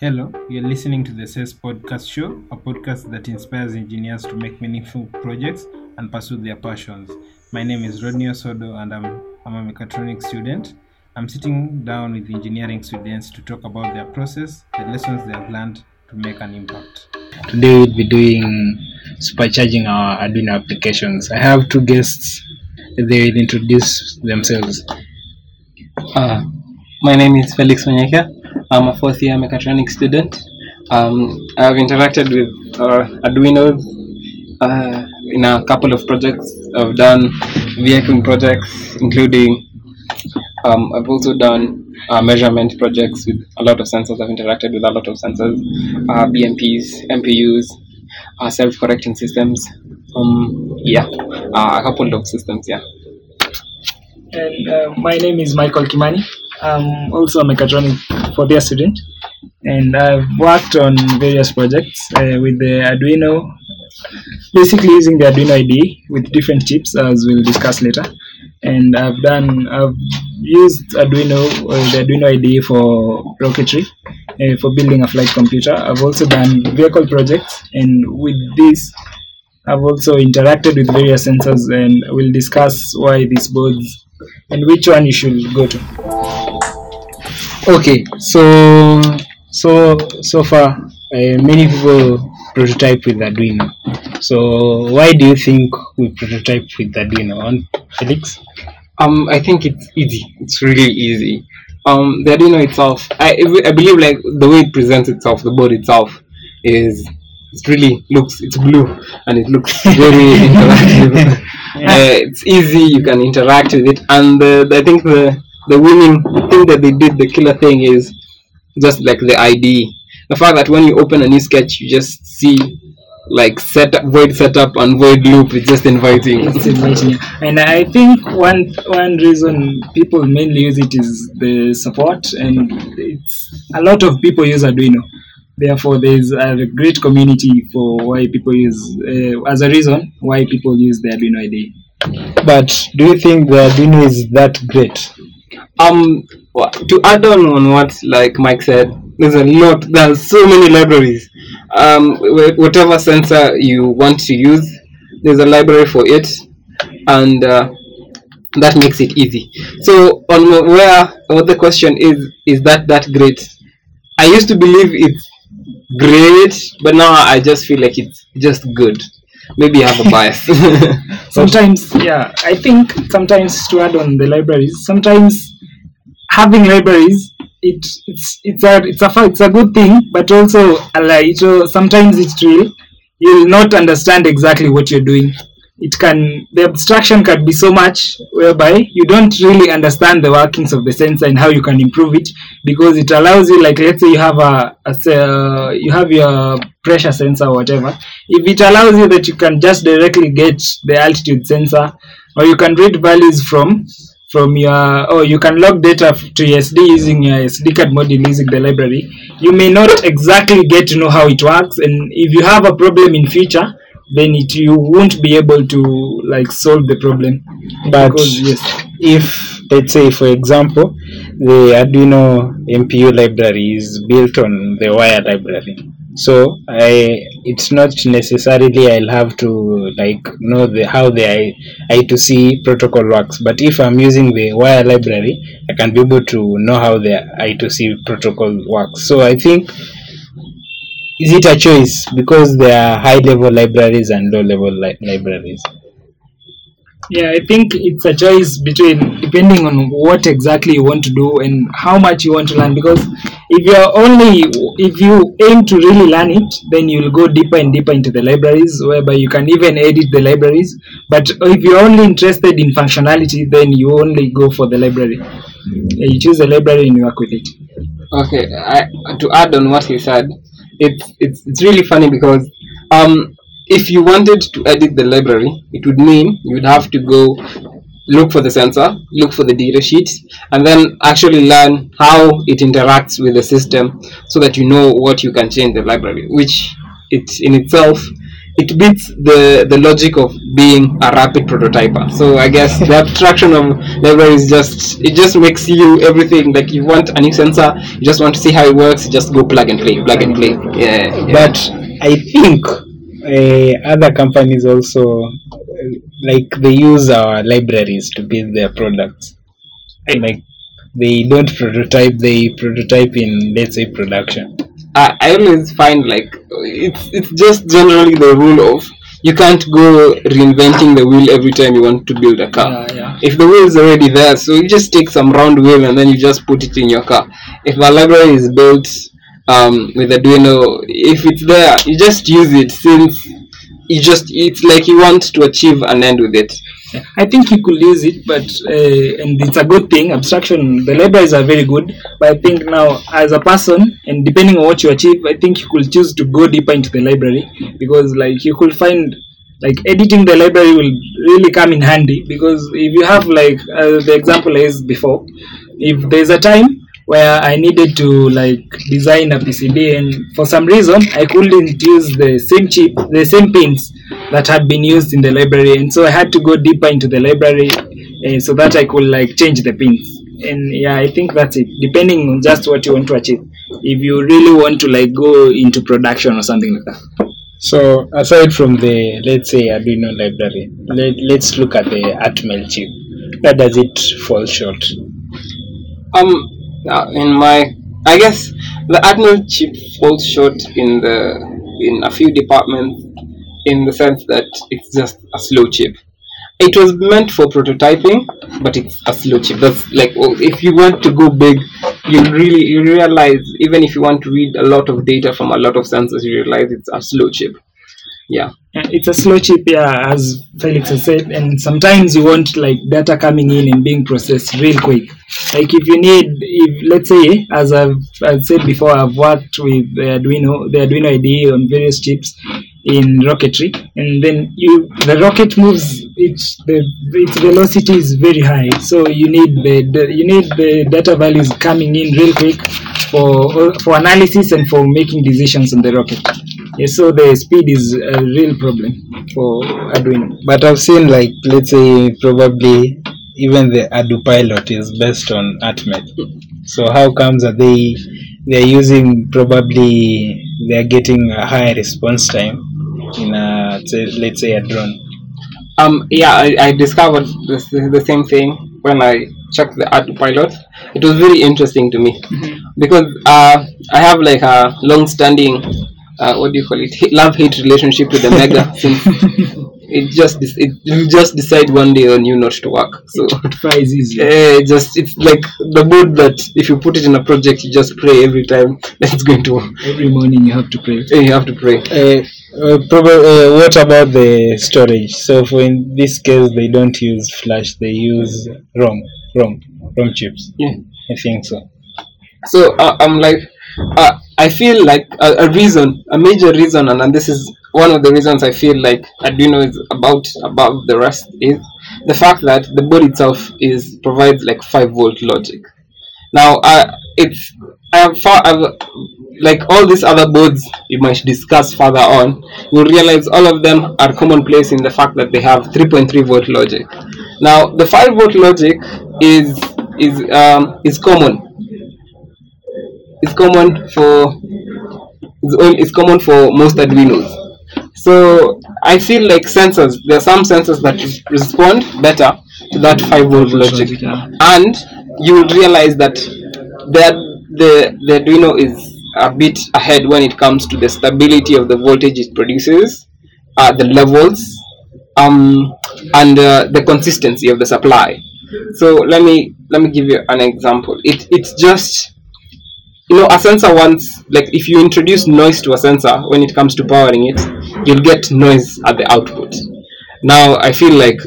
Hello, you're listening to the SES Podcast Show, a podcast that inspires engineers to make meaningful projects and pursue their passions. My name is Rodney Osodo, and I'm, I'm a mechatronics student. I'm sitting down with engineering students to talk about their process, the lessons they have learned to make an impact. Today we'll be doing supercharging our Arduino applications. I have two guests. They will introduce themselves. Uh, my name is Felix Wanyoike. I'm a fourth year mechatronics student. Um, I've interacted with uh, Arduino uh, in a couple of projects. I've done vehicle projects, including um, I've also done uh, measurement projects with a lot of sensors. I've interacted with a lot of sensors, uh, BMPs, MPUs, uh, self-correcting systems. Um, yeah, uh, a couple of systems. Yeah. And uh, my name is Michael Kimani. I'm also a mechatronic fourth year student, and I've worked on various projects uh, with the Arduino, basically using the Arduino IDE with different chips, as we'll discuss later. And I've done, I've used Arduino, uh, the Arduino IDE for rocketry, uh, for building a flight computer. I've also done vehicle projects, and with this, I've also interacted with various sensors, and we'll discuss why these boards and which one you should go to. Okay, so so so far uh, many people prototype with Arduino. So why do you think we prototype with Arduino? On Felix? Um, I think it's easy. It's really easy. Um, the Arduino itself, I, I believe like the way it presents itself, the board itself, is it really looks it's blue and it looks very interactive. uh, it's easy. You can interact with it, and uh, I think the the winning thing that they did, the killer thing, is just like the ID. The fact that when you open a new sketch, you just see like set setup, void setup, and void loop. It's just inviting. It's inviting. And I think one one reason people mainly use it is the support, and it's a lot of people use Arduino. Therefore, there's a great community for why people use uh, as a reason why people use the Arduino IDE. But do you think the Arduino is that great? Um to add on on what like mike said there's a lot there's so many libraries. Um whatever sensor you want to use there's a library for it and uh, that makes it easy. So on where what the question is is that that great? I used to believe it's great but now i just feel like it's just good. Maybe i have a bias. Sometimes yeah i think sometimes to add on the libraries sometimes having libraries it it's it's a it's a it's a good thing but also a lie so sometimes it's real you'll not understand exactly what you're doing. It can the abstraction can be so much whereby you don't really understand the workings of the sensor and how you can improve it because it allows you like let's say you have a, a uh, you have your pressure sensor or whatever if it allows you that you can just directly get the altitude sensor or you can read values from from your oh you can log data to your SD using your SD card module using the library. You may not exactly get to know how it works and if you have a problem in future then it you won't be able to like solve the problem. But because yes. if let's say for example the Arduino MPU library is built on the wire library so I it's not necessarily I'll have to like know the how the I, I2C protocol works. But if I'm using the wire library I can be able to know how the I2C protocol works. So I think is it a choice? Because there are high level libraries and low level li- libraries. Yeah i think it's a choice between depending on what exactly you want to do and how much you want to learn. Because if you're only if you aim to really learn it then you'll go deeper and deeper into the libraries whereby you can even edit the libraries. But if you're only interested in functionality then you only go for the library. You choose the library and you work with it. Okay, I, to add on what he said, it's it's it's really funny because um if you wanted to edit the library, it would mean you would have to go look for the sensor, look for the data sheet, and then actually learn how it interacts with the system so that you know what you can change the library, which it in itself it beats the the logic of being a rapid prototyper. So I guess the abstraction of library is just it just makes you everything like you want a new sensor, you just want to see how it works, just go plug and play, plug and play. Yeah. yeah. But I think uh, other companies also like they use our libraries to build their products. Like they don't prototype; they prototype in let's say production. I, I always find like it's it's just generally the rule of you can't go reinventing the wheel every time you want to build a car. Yeah, yeah. If the wheel is already there, so you just take some round wheel and then you just put it in your car. If a library is built um, with Arduino, if it's there, you just use it since you just it's like you want to achieve an end with it. I think you could use it, but uh, and it's a good thing. Abstraction, the libraries are very good, but I think now as a person and depending on what you achieve, I think you could choose to go deeper into the library because like you could find like editing the library will really come in handy because if you have like uh, the example is before, if there's a time where I needed to like design a PCB and for some reason I couldn't use the same chip, the same pins that had been used in the library. And so I had to go deeper into the library uh, so that I could like change the pins. And yeah I think that's it. Depending on just what you want to achieve. If you really want to like go into production or something like that. So aside from the let's say Arduino library, let, let's look at the Atmel chip. Where does it fall short? Um, uh, in my, I guess the chip falls short in the in a few departments, in the sense that it's just a slow chip. It was meant for prototyping, but it's a slow chip. That's like oh, if you want to go big, you really you realize even if you want to read a lot of data from a lot of sensors, you realize it's a slow chip. Yeah. Yeah, it's a slow chip yeah as felix has said and sometimes you want like data coming in and being processed real quick like if you need if let's say as i've, I've said before i've worked with the arduino the arduino ide on various chips in rocketry and then you the rocket moves its the its velocity is very high so you need the, the you need the data values coming in real quick for for analysis and for making decisions on the rocket yeah, so the speed is a real problem for Arduino. But I've seen like let's say probably even the ArduPilot is based on Atmel. So how comes that they they're using probably they're getting a higher response time in a say, let's say a drone. Um, yeah, I, I discovered this, the same thing when I checked the ArduPilot. It was very interesting to me because uh, I have like a long-standing, uh, what do you call it, love-hate relationship with the Mega since it just it you just decide one day on you not to work. So Fries easy. eh, just it's like the board that if you put it in a project, you just pray every time that it's going to work. Every morning you have to pray. You have to pray. Uh, uh, probably, uh, what about the storage? So for in this case, they don't use flash; they use ROM, ROM, ROM chips. Yeah. I think so. so uh, i'm like uh, i feel like a, a reason a major reason and, and this is one of the reasons i feel like arduino is about above the rest is the fact that the board itself is provides like 5 volt logic. Now uh, it's i have found I've, like all these other boards you might discuss further on you'll realize all of them are commonplace in the fact that they have 3.3 volt logic. Now the 5 volt logic is is um, is common it's common for it's, common for most Arduinos. So I feel like sensors. There are some sensors that respond better to that five volt logic, and you will realize that the the the Arduino is a bit ahead when it comes to the stability of the voltage it produces, uh, the levels, um, and uh, the consistency of the supply. So let me let me give you an example. It it's just you know a sensor wants like if you introduce noise to a sensor when it comes to powering it you'll get noise at the output. Now i feel like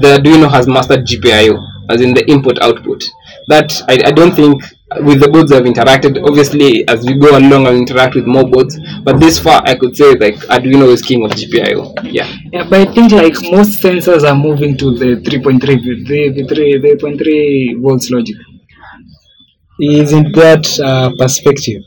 the arduino has mastered gpio as in the input output. That i, I don't think with the boards i've interacted obviously as we go along i'll interact with more boards but this far i could say like arduino is king of gpio yeah. Yeah, but I think like most sensors are moving to the 3.3 the, the 3 3.3 volts logic. Isn't that uh, perspective?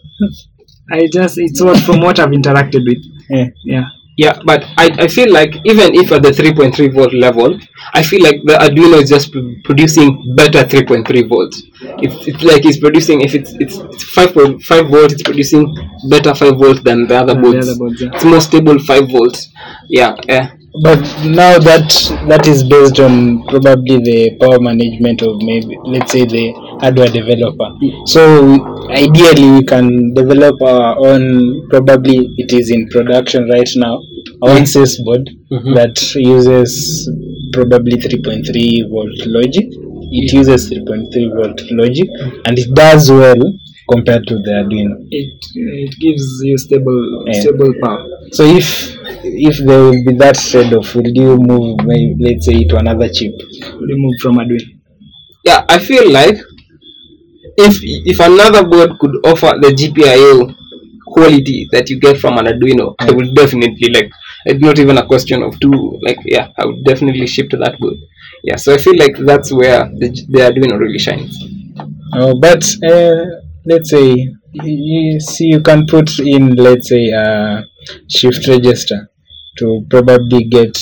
I just it's what from what I've interacted with. Yeah. Yeah. Yeah, but I, I feel like even if at the 3.3 volt level, I feel like the Arduino is just pr- producing better 3.3 volts. It's, it's like it's producing if it's it's, it's 5.5 volt, it's producing better 5 volts than the other Than the other boards, yeah. It's more stable 5 volts. Yeah, yeah. But now that that is based on probably the power management of maybe let's say the hardware developer. So ideally we can develop our own probably it is in production right now, our own sys board Mhm. that uses probably 3.3 volt logic. It uses 3.3 volt logic and it does well compared to the Arduino. It it gives you stable Yeah. stable power. So if if there will be that trade-off, will you move, maybe, let's say, to another chip? Remove from Arduino. Yeah, I feel like if if another board could offer the GPIO quality that you get from an Arduino, I would definitely like. It's not even a question of two. Like, yeah, I would definitely ship to that board. Yeah, so I feel like that's where the the Arduino really shines. Oh, but uh, let's say you, you see, you can put in, let's say, a shift register to probably get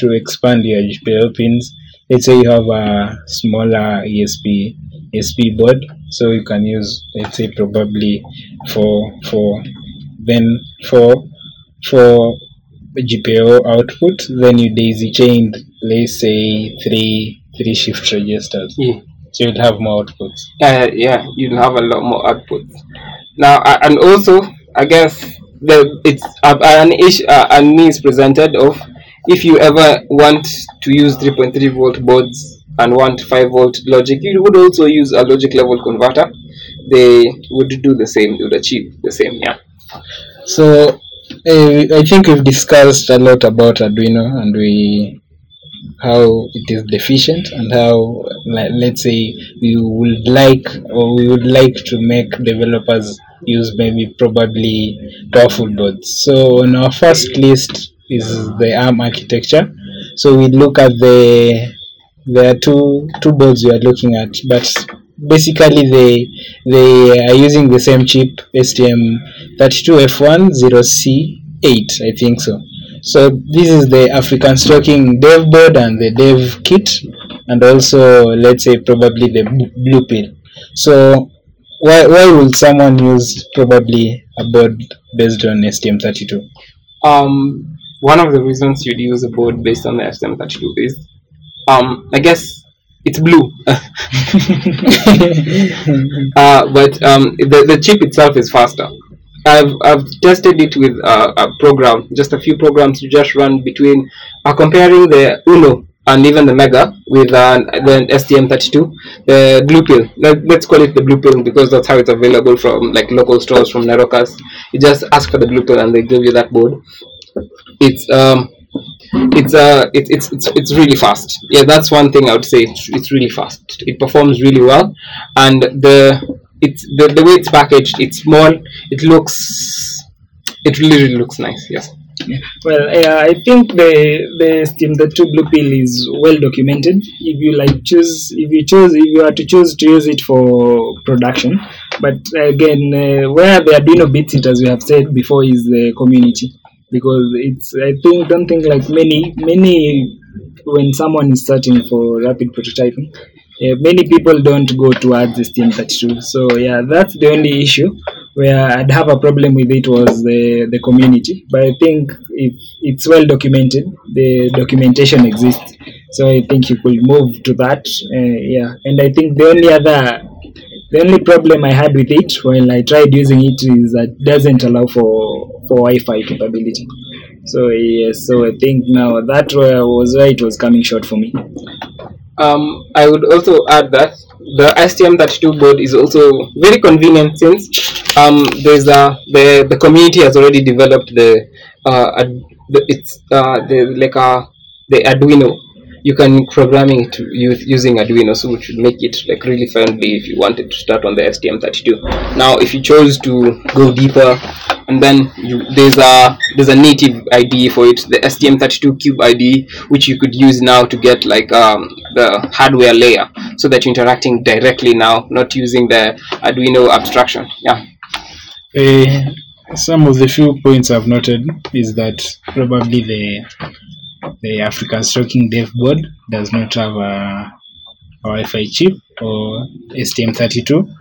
to expand your GPIO pins. Let's say you have a smaller ESP ESP board, so you can use, let's say, probably for for then for for GPIO output, then you daisy chained, let's say, three three shift registers. Yeah. So you'll have more outputs. uh, yeah, you'll have a lot more outputs Now, uh, and also, I guess the it's uh, an issue, uh, an needs presented of if you ever want to use 3.3 volt boards and want 5 volt logic, you would also use a logic level converter. They would do the same, they would achieve the same. Yeah. So I think we've discussed a lot about Arduino and we how it is deficient and how let's say we would like or we would like to make developers use maybe probably powerful boards. So on our first list is the ARM architecture. So we look at the there are two two boards you are looking at, but basically they they are using the same chip STM32F10C8, I think so. So this is the Africa's Talking dev board and the dev kit, and also let's say probably the blue pill. So why why would someone use probably a board based on STM32? Um, one of the reasons you'd use a board based on the STM32 is, um, I guess it's blue. uh, but um, the, the chip itself is faster. I've, I've tested it with uh, a program, just a few programs to just run between uh, comparing the Uno and even the Mega with uh, the STM32, the blue pill. Let, let's call it the blue pill because that's how it's available from like local stores from Nerokas. You just ask for the blue pill and they give you that board. It's um, it's uh it, it's it's it's really fast. Yeah that's one thing i would say. It's, it's really fast. It performs really well. And the it's the, the way it's packaged it's small. It looks it really really looks nice. Yes. Well, uh, I think the the Steam the two blue pill is well documented. If you like choose, if you choose, if you are to choose to use it for production, but again, uh, where the Arduino beats it, as we have said before, is the community because it's. I think don't think like many many when someone is starting for rapid prototyping. Uh, many people don't go towards the STM32. So yeah, that's the only issue where I'd have a problem with it was the, the community. But I think it's well documented, the documentation exists. So I think you could move to that. Uh, yeah, and I think the only other, the only problem I had with it when I tried using it is that it doesn't allow for for Wi-Fi capability. So yes, so I think now that was why it was coming short for me. um, I would also add that the STM32 board is also very convenient since um, there's a the the community has already developed the uh, ad, the, it's uh, the like uh, the Arduino. You can programming it using Arduino, so it should make it like really friendly if you wanted to start on the STM32. Now, if you chose to go deeper, and then you, there's a there's a native IDE for it, the STM32 Cube IDE, which you could use now to get like um, the hardware layer, so that you're interacting directly now, not using the Arduino abstraction. Yeah. Uh, some of the few points I've noted is that probably the the Africa's Talking Dev Board does not have a, a Wi-Fi chip or STM32.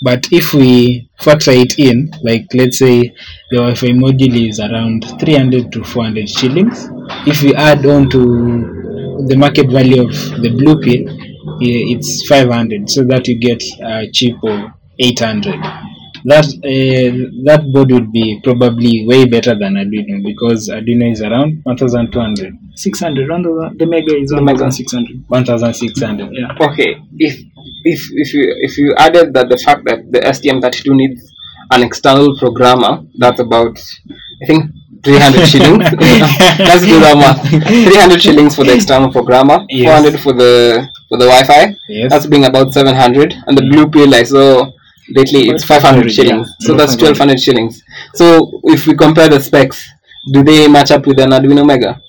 But if we factor it in, like let's say the Wi-Fi module is around 300 to 400 shillings, if we add on to the market value of the blue pill, it's 500, so that you get a chip of 800 that uh, that board would be probably way better than Arduino because Arduino is around 1200 600 on the, the mega is The Mega. 1600 1600 yeah Okay, if if if you if you added that the fact that the STM32 needs an external programmer, that's about I think 300 shillings. Let's do that math. 300 shillings for the external programmer, Yes. 400 for the for the Wi-Fi. yes That's being about 700, and the blue pill I saw lately it's 500 shillings. yeah. So that's 1200 shillings. So if we compare the specs, do they match up with an Arduino Mega?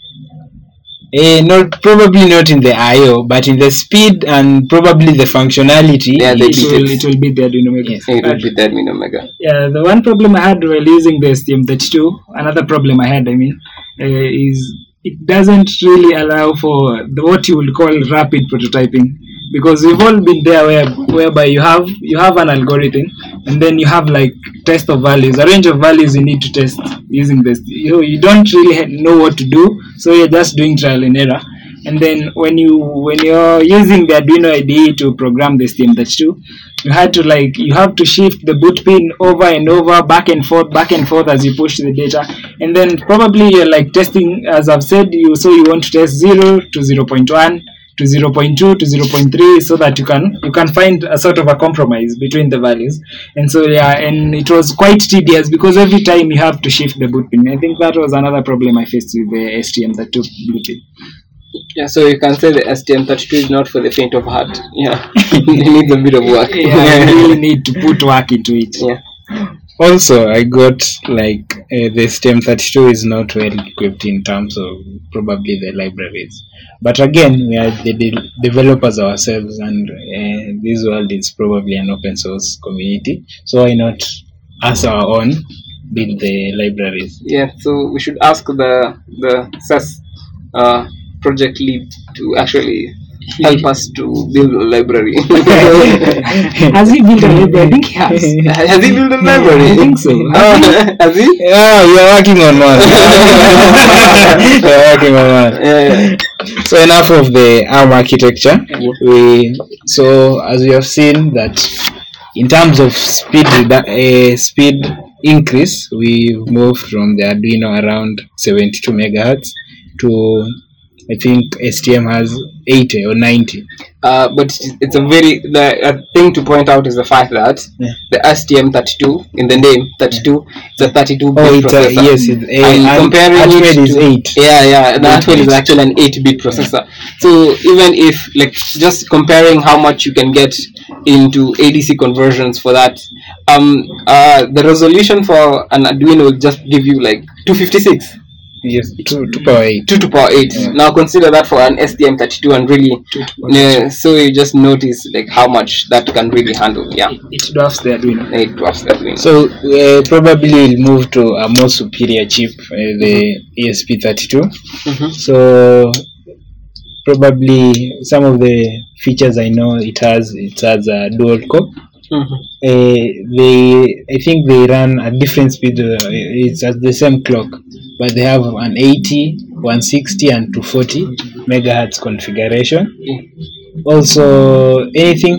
Eh, not probably not in the IO but in the speed and probably the functionality Yeah, they it will, it. it will be the Arduino Mega. Yes. It will be the Arduino Mega. Yeah, the one problem I had while using the STM32, another problem I had, I mean, uh, is it doesn't really allow for the, what you would call rapid prototyping because we've all been there where, whereby you have you have an algorithm and then you have like test of values. A range of values you need to test using this. You, you don't really know what to do so you're just doing trial and error. And then when you when you're using the Arduino IDE to program the STM32 you had to like you have to shift the boot pin over and over back and forth back and forth as you push the data. And then probably you're like testing as I've said you so you want to test 0 to 0.1 to 0.2 to 0.3 so that you can you can find a sort of a compromise between the values and so yeah and it was quite tedious because every time you have to shift the boot pin i think that was another problem i faced with the stm that took boot pin Yeah, so you can say the STM32 is not for the faint of heart. Yeah, it needs a bit of work. yeah you really need to put work into it Yeah. Also I got like uh, the STM32 is not well equipped in terms of probably the libraries. But again we are the de- developers ourselves and uh, this world is probably an open source community. So why not as our own build the libraries? Yeah, so we should ask the the SES uh, project lead to actually help us to build a library. has he built a library i think he has Has he built a library? i think so Oh, has he? yeah we are working on one we are working on one Yeah, yeah. so enough of the ARM architecture. We so as we have seen that in terms of speed uh, speed increase, we've moved from the Arduino around 72 megahertz to I think STM has 80 or 90. Uh, but it's- it's a very the thing to point out is the fact that Yeah. the STM32 in the name 32 it's a 32 bit Oh, it's a, yes, it, uh, And and comparing it is to- 8. Yeah, yeah, the Eight is actually an 8-bit processor. So even if like just comparing how much you can get into ADC conversions for that, um, uh, the resolution for an Arduino will just give you like 256, Yes, 2, 2 power 8. 2 to power 8. Yeah. Now consider that for an STM32 and really, uh, so you just notice like how much that can really handle. Yeah, it dwarfs the arduino it dwarfs the Arduino. So uh, probably we'll move to a more superior chip, uh, the ESP32. Mhm. So probably some of the features I know it has it has a dual core. Mhm. Uh, they I think they run at different speed. Uh, it's at the same clock, but they have an 80, 160, and 240 megahertz configuration. Yeah. Also, anything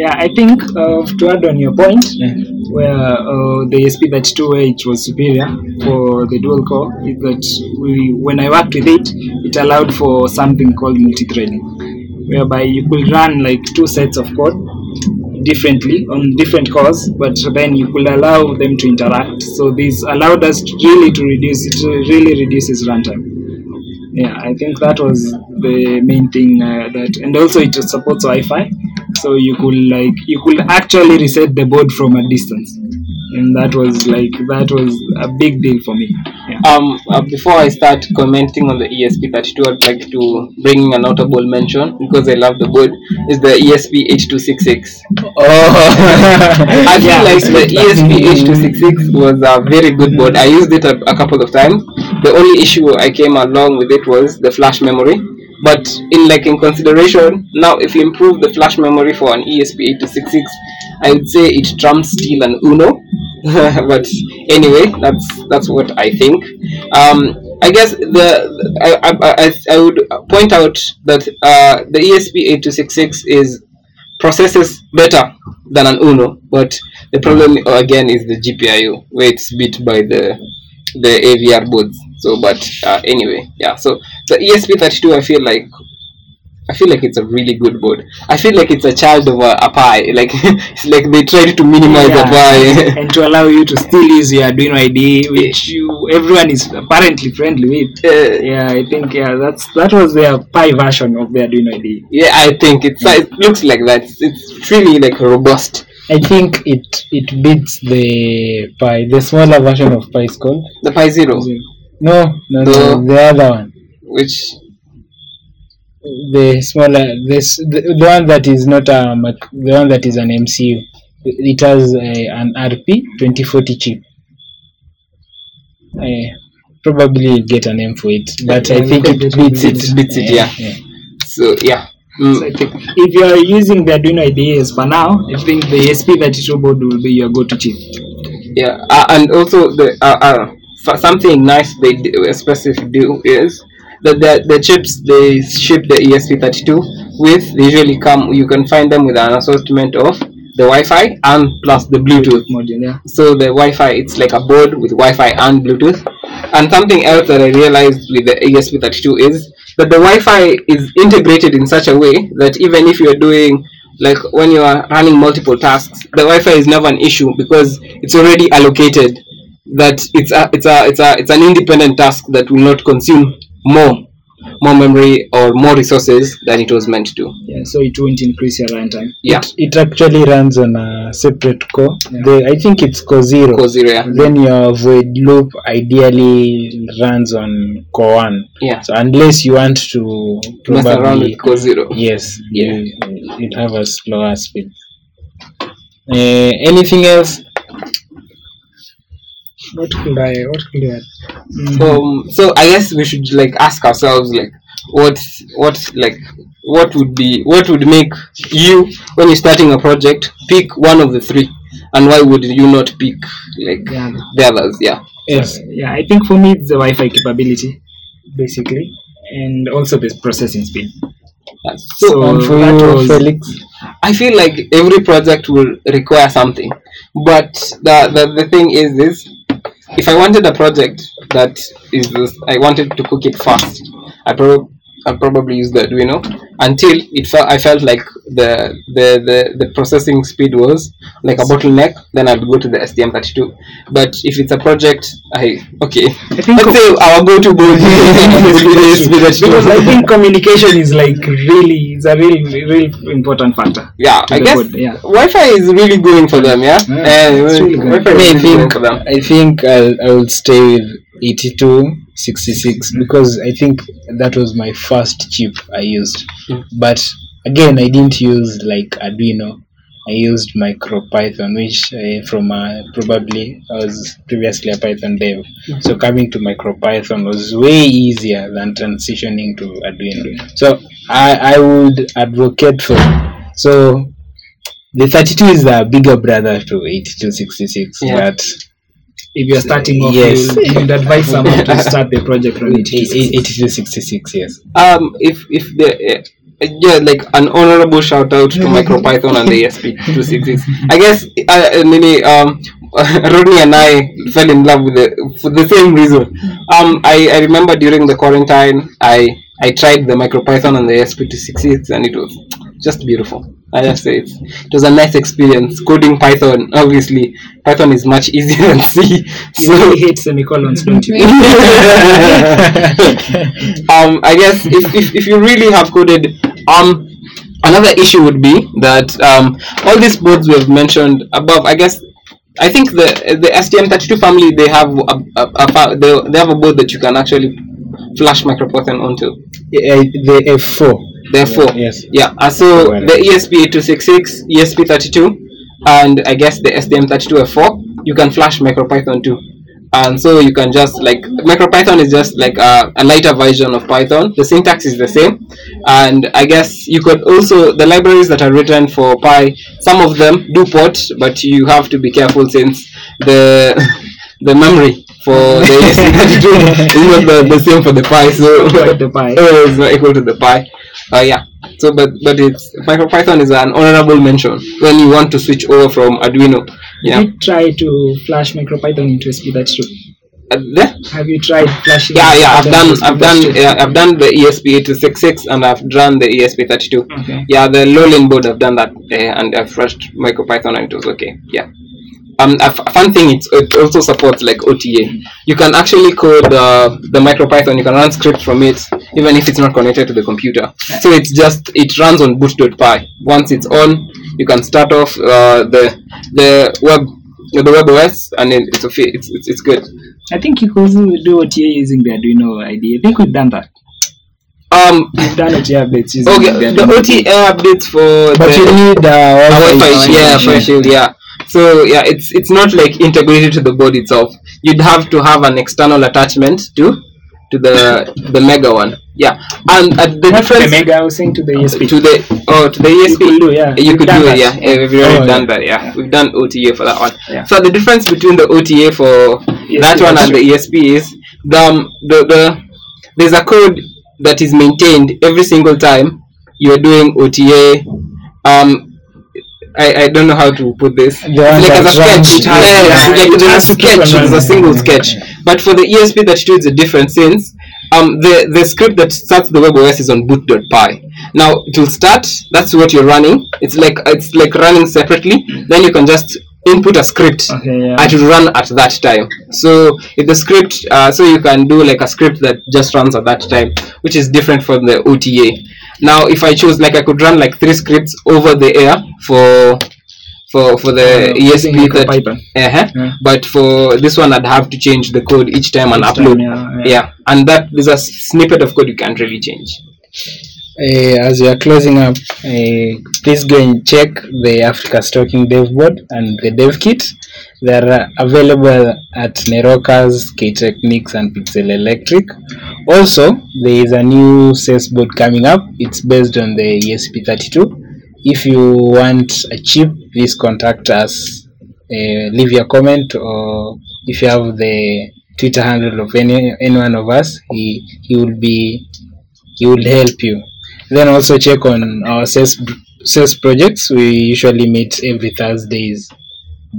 yeah i think uh, to add on your point Yeah. where uh, the ESP32 which was superior for the dual core is that we when I worked with it, it allowed for something called multi-threading, whereby you could run like two sets of code differently on different cores, but then you could allow them to interact. So this allowed us to really to reduce it really reduces runtime. Yeah, I think that was the main thing uh, that, and also it supports Wi-Fi, so you could like you could actually reset the board from a distance. And that was like that was a big deal for me. Yeah. Um, uh, before I start commenting on the E ESP32, I'd like to bring in a notable mention because I love the board. Is the E ESP8266. Oh, I feel Yeah, like the E ESP8266 was a very good board. I used it a, a couple of times. The only issue I came along with it was the flash memory. But in like in consideration, now if you improve the flash memory for an E ESP8266, I would say it trumps Steel and Uno. but anyway, that's that's what I think. Um, I guess the I, I, I, I would point out that uh, the ESP8266 is processes better than an Uno, but the problem again is the GPIO, where it's beat by the the AVR boards. So, but uh, anyway, yeah. So the ESP32, I feel like I feel like it's a really good board. I feel like it's a child of a, a Pi. Like it's like they tried to minimize the Pi. and to allow you to still use your Arduino ID, which you everyone is apparently friendly with. Uh, Yeah, I think yeah, that's that was their Pi version of the Arduino ID. yeah, I think it's it looks like that. It's, it's really like robust. I think it it beats the Pi. The smaller version of Pi is called. The Pi Zero, No, no, The- no, the other one. which The smaller, this the, the one that is not uh, a the one that is an MCU. It has a, an RP twenty forty chip. I probably get a name for it, but I think it beats it. It beats it, yeah. so yeah. Mm. So I think if you are using the Arduino ID as for now, I think the ESP32 board will be your go-to chip. Yeah, uh, and also the uh, uh, for something nice they do, specific do is that the, the chips they ship the ESP32 with they usually come. You can find them with an assortment of the Wi-Fi and plus the Bluetooth. module. Yeah. So the Wi-Fi it's like a board with Wi-Fi and Bluetooth. And something else that I realized with the ESP32 is that the Wi-Fi is integrated in such a way that even if you're doing like when you are running multiple tasks, the Wi-Fi is never an issue because it's already allocated that it's a it's a it's a it's an independent task that will not consume more more memory or more resources than it was meant to. Yeah. So it won't increase your runtime. Yeah, It actually runs on a separate core. The, I think it's core zero. Core zero, yeah. Then your void loop ideally runs on core one. Yeah. So unless you want to Mess around probably with core zero. yes, Yeah. you, it have a slower speed. Uh, anything else? What could I? What could I? Mm, um so i guess we should like ask ourselves like what what like what would be what would make you when you're starting a project pick one of the three and why would you not pick like yeah. the others yeah Yes. Yeah. I think for me it's the Wi-Fi capability, basically, and also the processing speed. That's- So, So and for you, was- Felix? i feel like every project will require something but the, the the thing is is if i wanted a project that is i wanted to cook it fast i probably I'll probably use the Arduino until it felt I felt like the, the the the processing speed was like a bottleneck. Then I'd go to the STM32. But if it's a project, I okay. I think Let's say our go-to board is because I think communication is like really it's a real real important factor. Yeah, to I guess board, yeah. Wi-Fi is really going for them. Yeah, Yeah, Eh, it's really good. Wi-Fi is I really going think for them. I think I'll, I will stay with 8266 because I think that was my first chip I used. Mm. But again, I didn't use like Arduino. I used MicroPython, which uh, from uh, probably I was previously a Python dev. So coming to MicroPython was way easier than transitioning to Arduino. So I, I would advocate for so the 32 is the bigger brother to 8266, Yeah. but If you're starting off, Yes. you'll- you'd advise someone to start the project on it. 8266, yes. Um, if if the uh, yeah, like an honorable shout out to MicroPython and the ESP266. I guess uh, uh, Nini, um, Rodney and I fell in love with it for the same reason. Um, I, I remember during the quarantine, I I tried the MicroPython and the ESP266, and it was just beautiful. I just say it's, it was a nice experience. Coding Python, obviously, Python is much easier than C. You So really hate semicolons, don't you? um, I guess if, if, if you really have coded, um, another issue would be that um, all these boards we have mentioned above, I guess I think the the STM32 family they have a, a, a they, they have a board that you can actually flash MicroPython onto. Uh, the F4. Therefore, Yes. yeah. Uh, so Well, the E ESP8266, ESP32, and I guess the STM32F4, you can flash MicroPython too. And so you can just like MicroPython is just like a, a lighter version of Python. The syntax is the same, and I guess you could also the libraries that are written for Py. Some of them do port, but you have to be careful since the the memory for the ESP32 is not the, the same for the Pi. So the uh, is not equal to the pi. Uh, yeah. So, but but it's MicroPython is an honorable mention when you want to switch over from Arduino. Yeah. Did you try to flash MicroPython into SP32? Uh. Have you tried flashing? Yeah, yeah. I've done I've done yeah, I've done the ESP8266 and I've done the ESP32. Okay. Yeah, the Lowland board I've done that uh, and I've flashed MicroPython and it was okay. Yeah. Um, a f- a fun thing it's, it also supports like OTA. You can actually code uh, the MicroPython. You can run scripts from it, even if it's not connected to the computer. So it's just it runs on boot.py. Once it's on, you can start off uh, the the web the web OS and then it's, a fi- it's it's it's good. I think you could also do OTA using the Arduino IDE. I think we've done that. Um, We've done OTA updates using okay, the the OTA updates for But the, you need uh, a Wi-Fi. Wi-Fi, yeah, yeah. for shield, yeah. So yeah, it's it's not like integrated to the board itself. You'd have to have an external attachment to to the the Mega one. Yeah, and uh, the Not the difference Mega, I was saying to the ESP. to the oh to the ESP. You could do, yeah. You We've could do it, yeah. yeah. We've already Oh, done yeah. that, yeah. We've done OTA for that one. Yeah. So the difference between the OTA for that one and the ESP is the, um, the the there's a code that is maintained every single time you're doing OTA. Um, I, I don't know how to put this. It's like as a sketch. it has- Yeah, yeah, like it has a to keep on sketch. There's a single Yeah, sketch. yeah. But for the ESP32, it's a different since um, the, the script that starts the web OS is on boot.py. Now it will start, that's what you're running. It's like it's like running separately. Then you can just input a script Okay, yeah. and it will run at that time. So if the script uh, so you can do like a script that just runs at that time, which is different from the OTA. Now if I choose like I could run like three scripts over the air for for for the Uh, ESP that uh-huh. Yeah. But for this one, I'd have to change the code each time and Each time, upload. yeah, yeah, yeah. and that there's a snippet of code you can't really change. Uh, as we are closing up, uh, please go and check the Africa's Talking Dev Board and the Dev Kit. They are uh, available at Nerokas, K-Technics, and Pixel Electric. Also, there is a new SES board coming up. It's based on the ESP32. If you want a chip, please contact us. Uh, leave your comment, or if you have the Twitter handle of any any one of us, he he will be he will help you. Then also check on our sales sales projects. We usually meet every Thursdays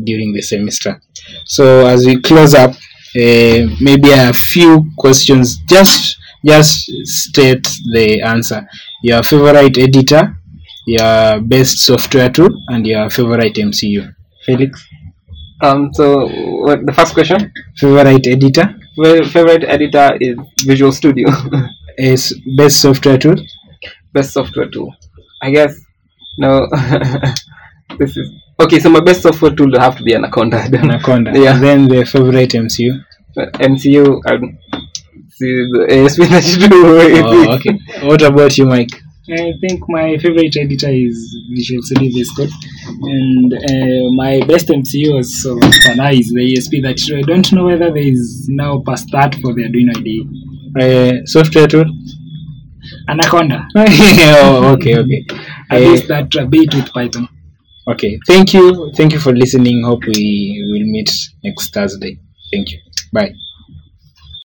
during the semester. So as we close up, uh, maybe a few questions. Just just state the answer. Your favorite editor, your best software tool, and your favorite MCU. Felix, Um, so what the first question? favorite editor Well, favorite editor is Visual Studio. is best software tool. Best software tool. I guess no. this is okay. So my best software tool will have to be Anaconda. I. Anaconda. Yeah. Then the favorite MCU. But MCU. I don't see the ASP32. Oh, okay. What about you, Mike? I think my favorite editor is Visual Studio Base Code, and uh, my best MCU was so for now is the ESP32. I don't know whether there is now past that for the Arduino IDE. Uh, software tool. Anaconda. oh, okay, okay. At Uh, least that a bit with Python. okay. Thank you. Thank you for listening. Hope we will meet next Thursday. Thank you. Bye.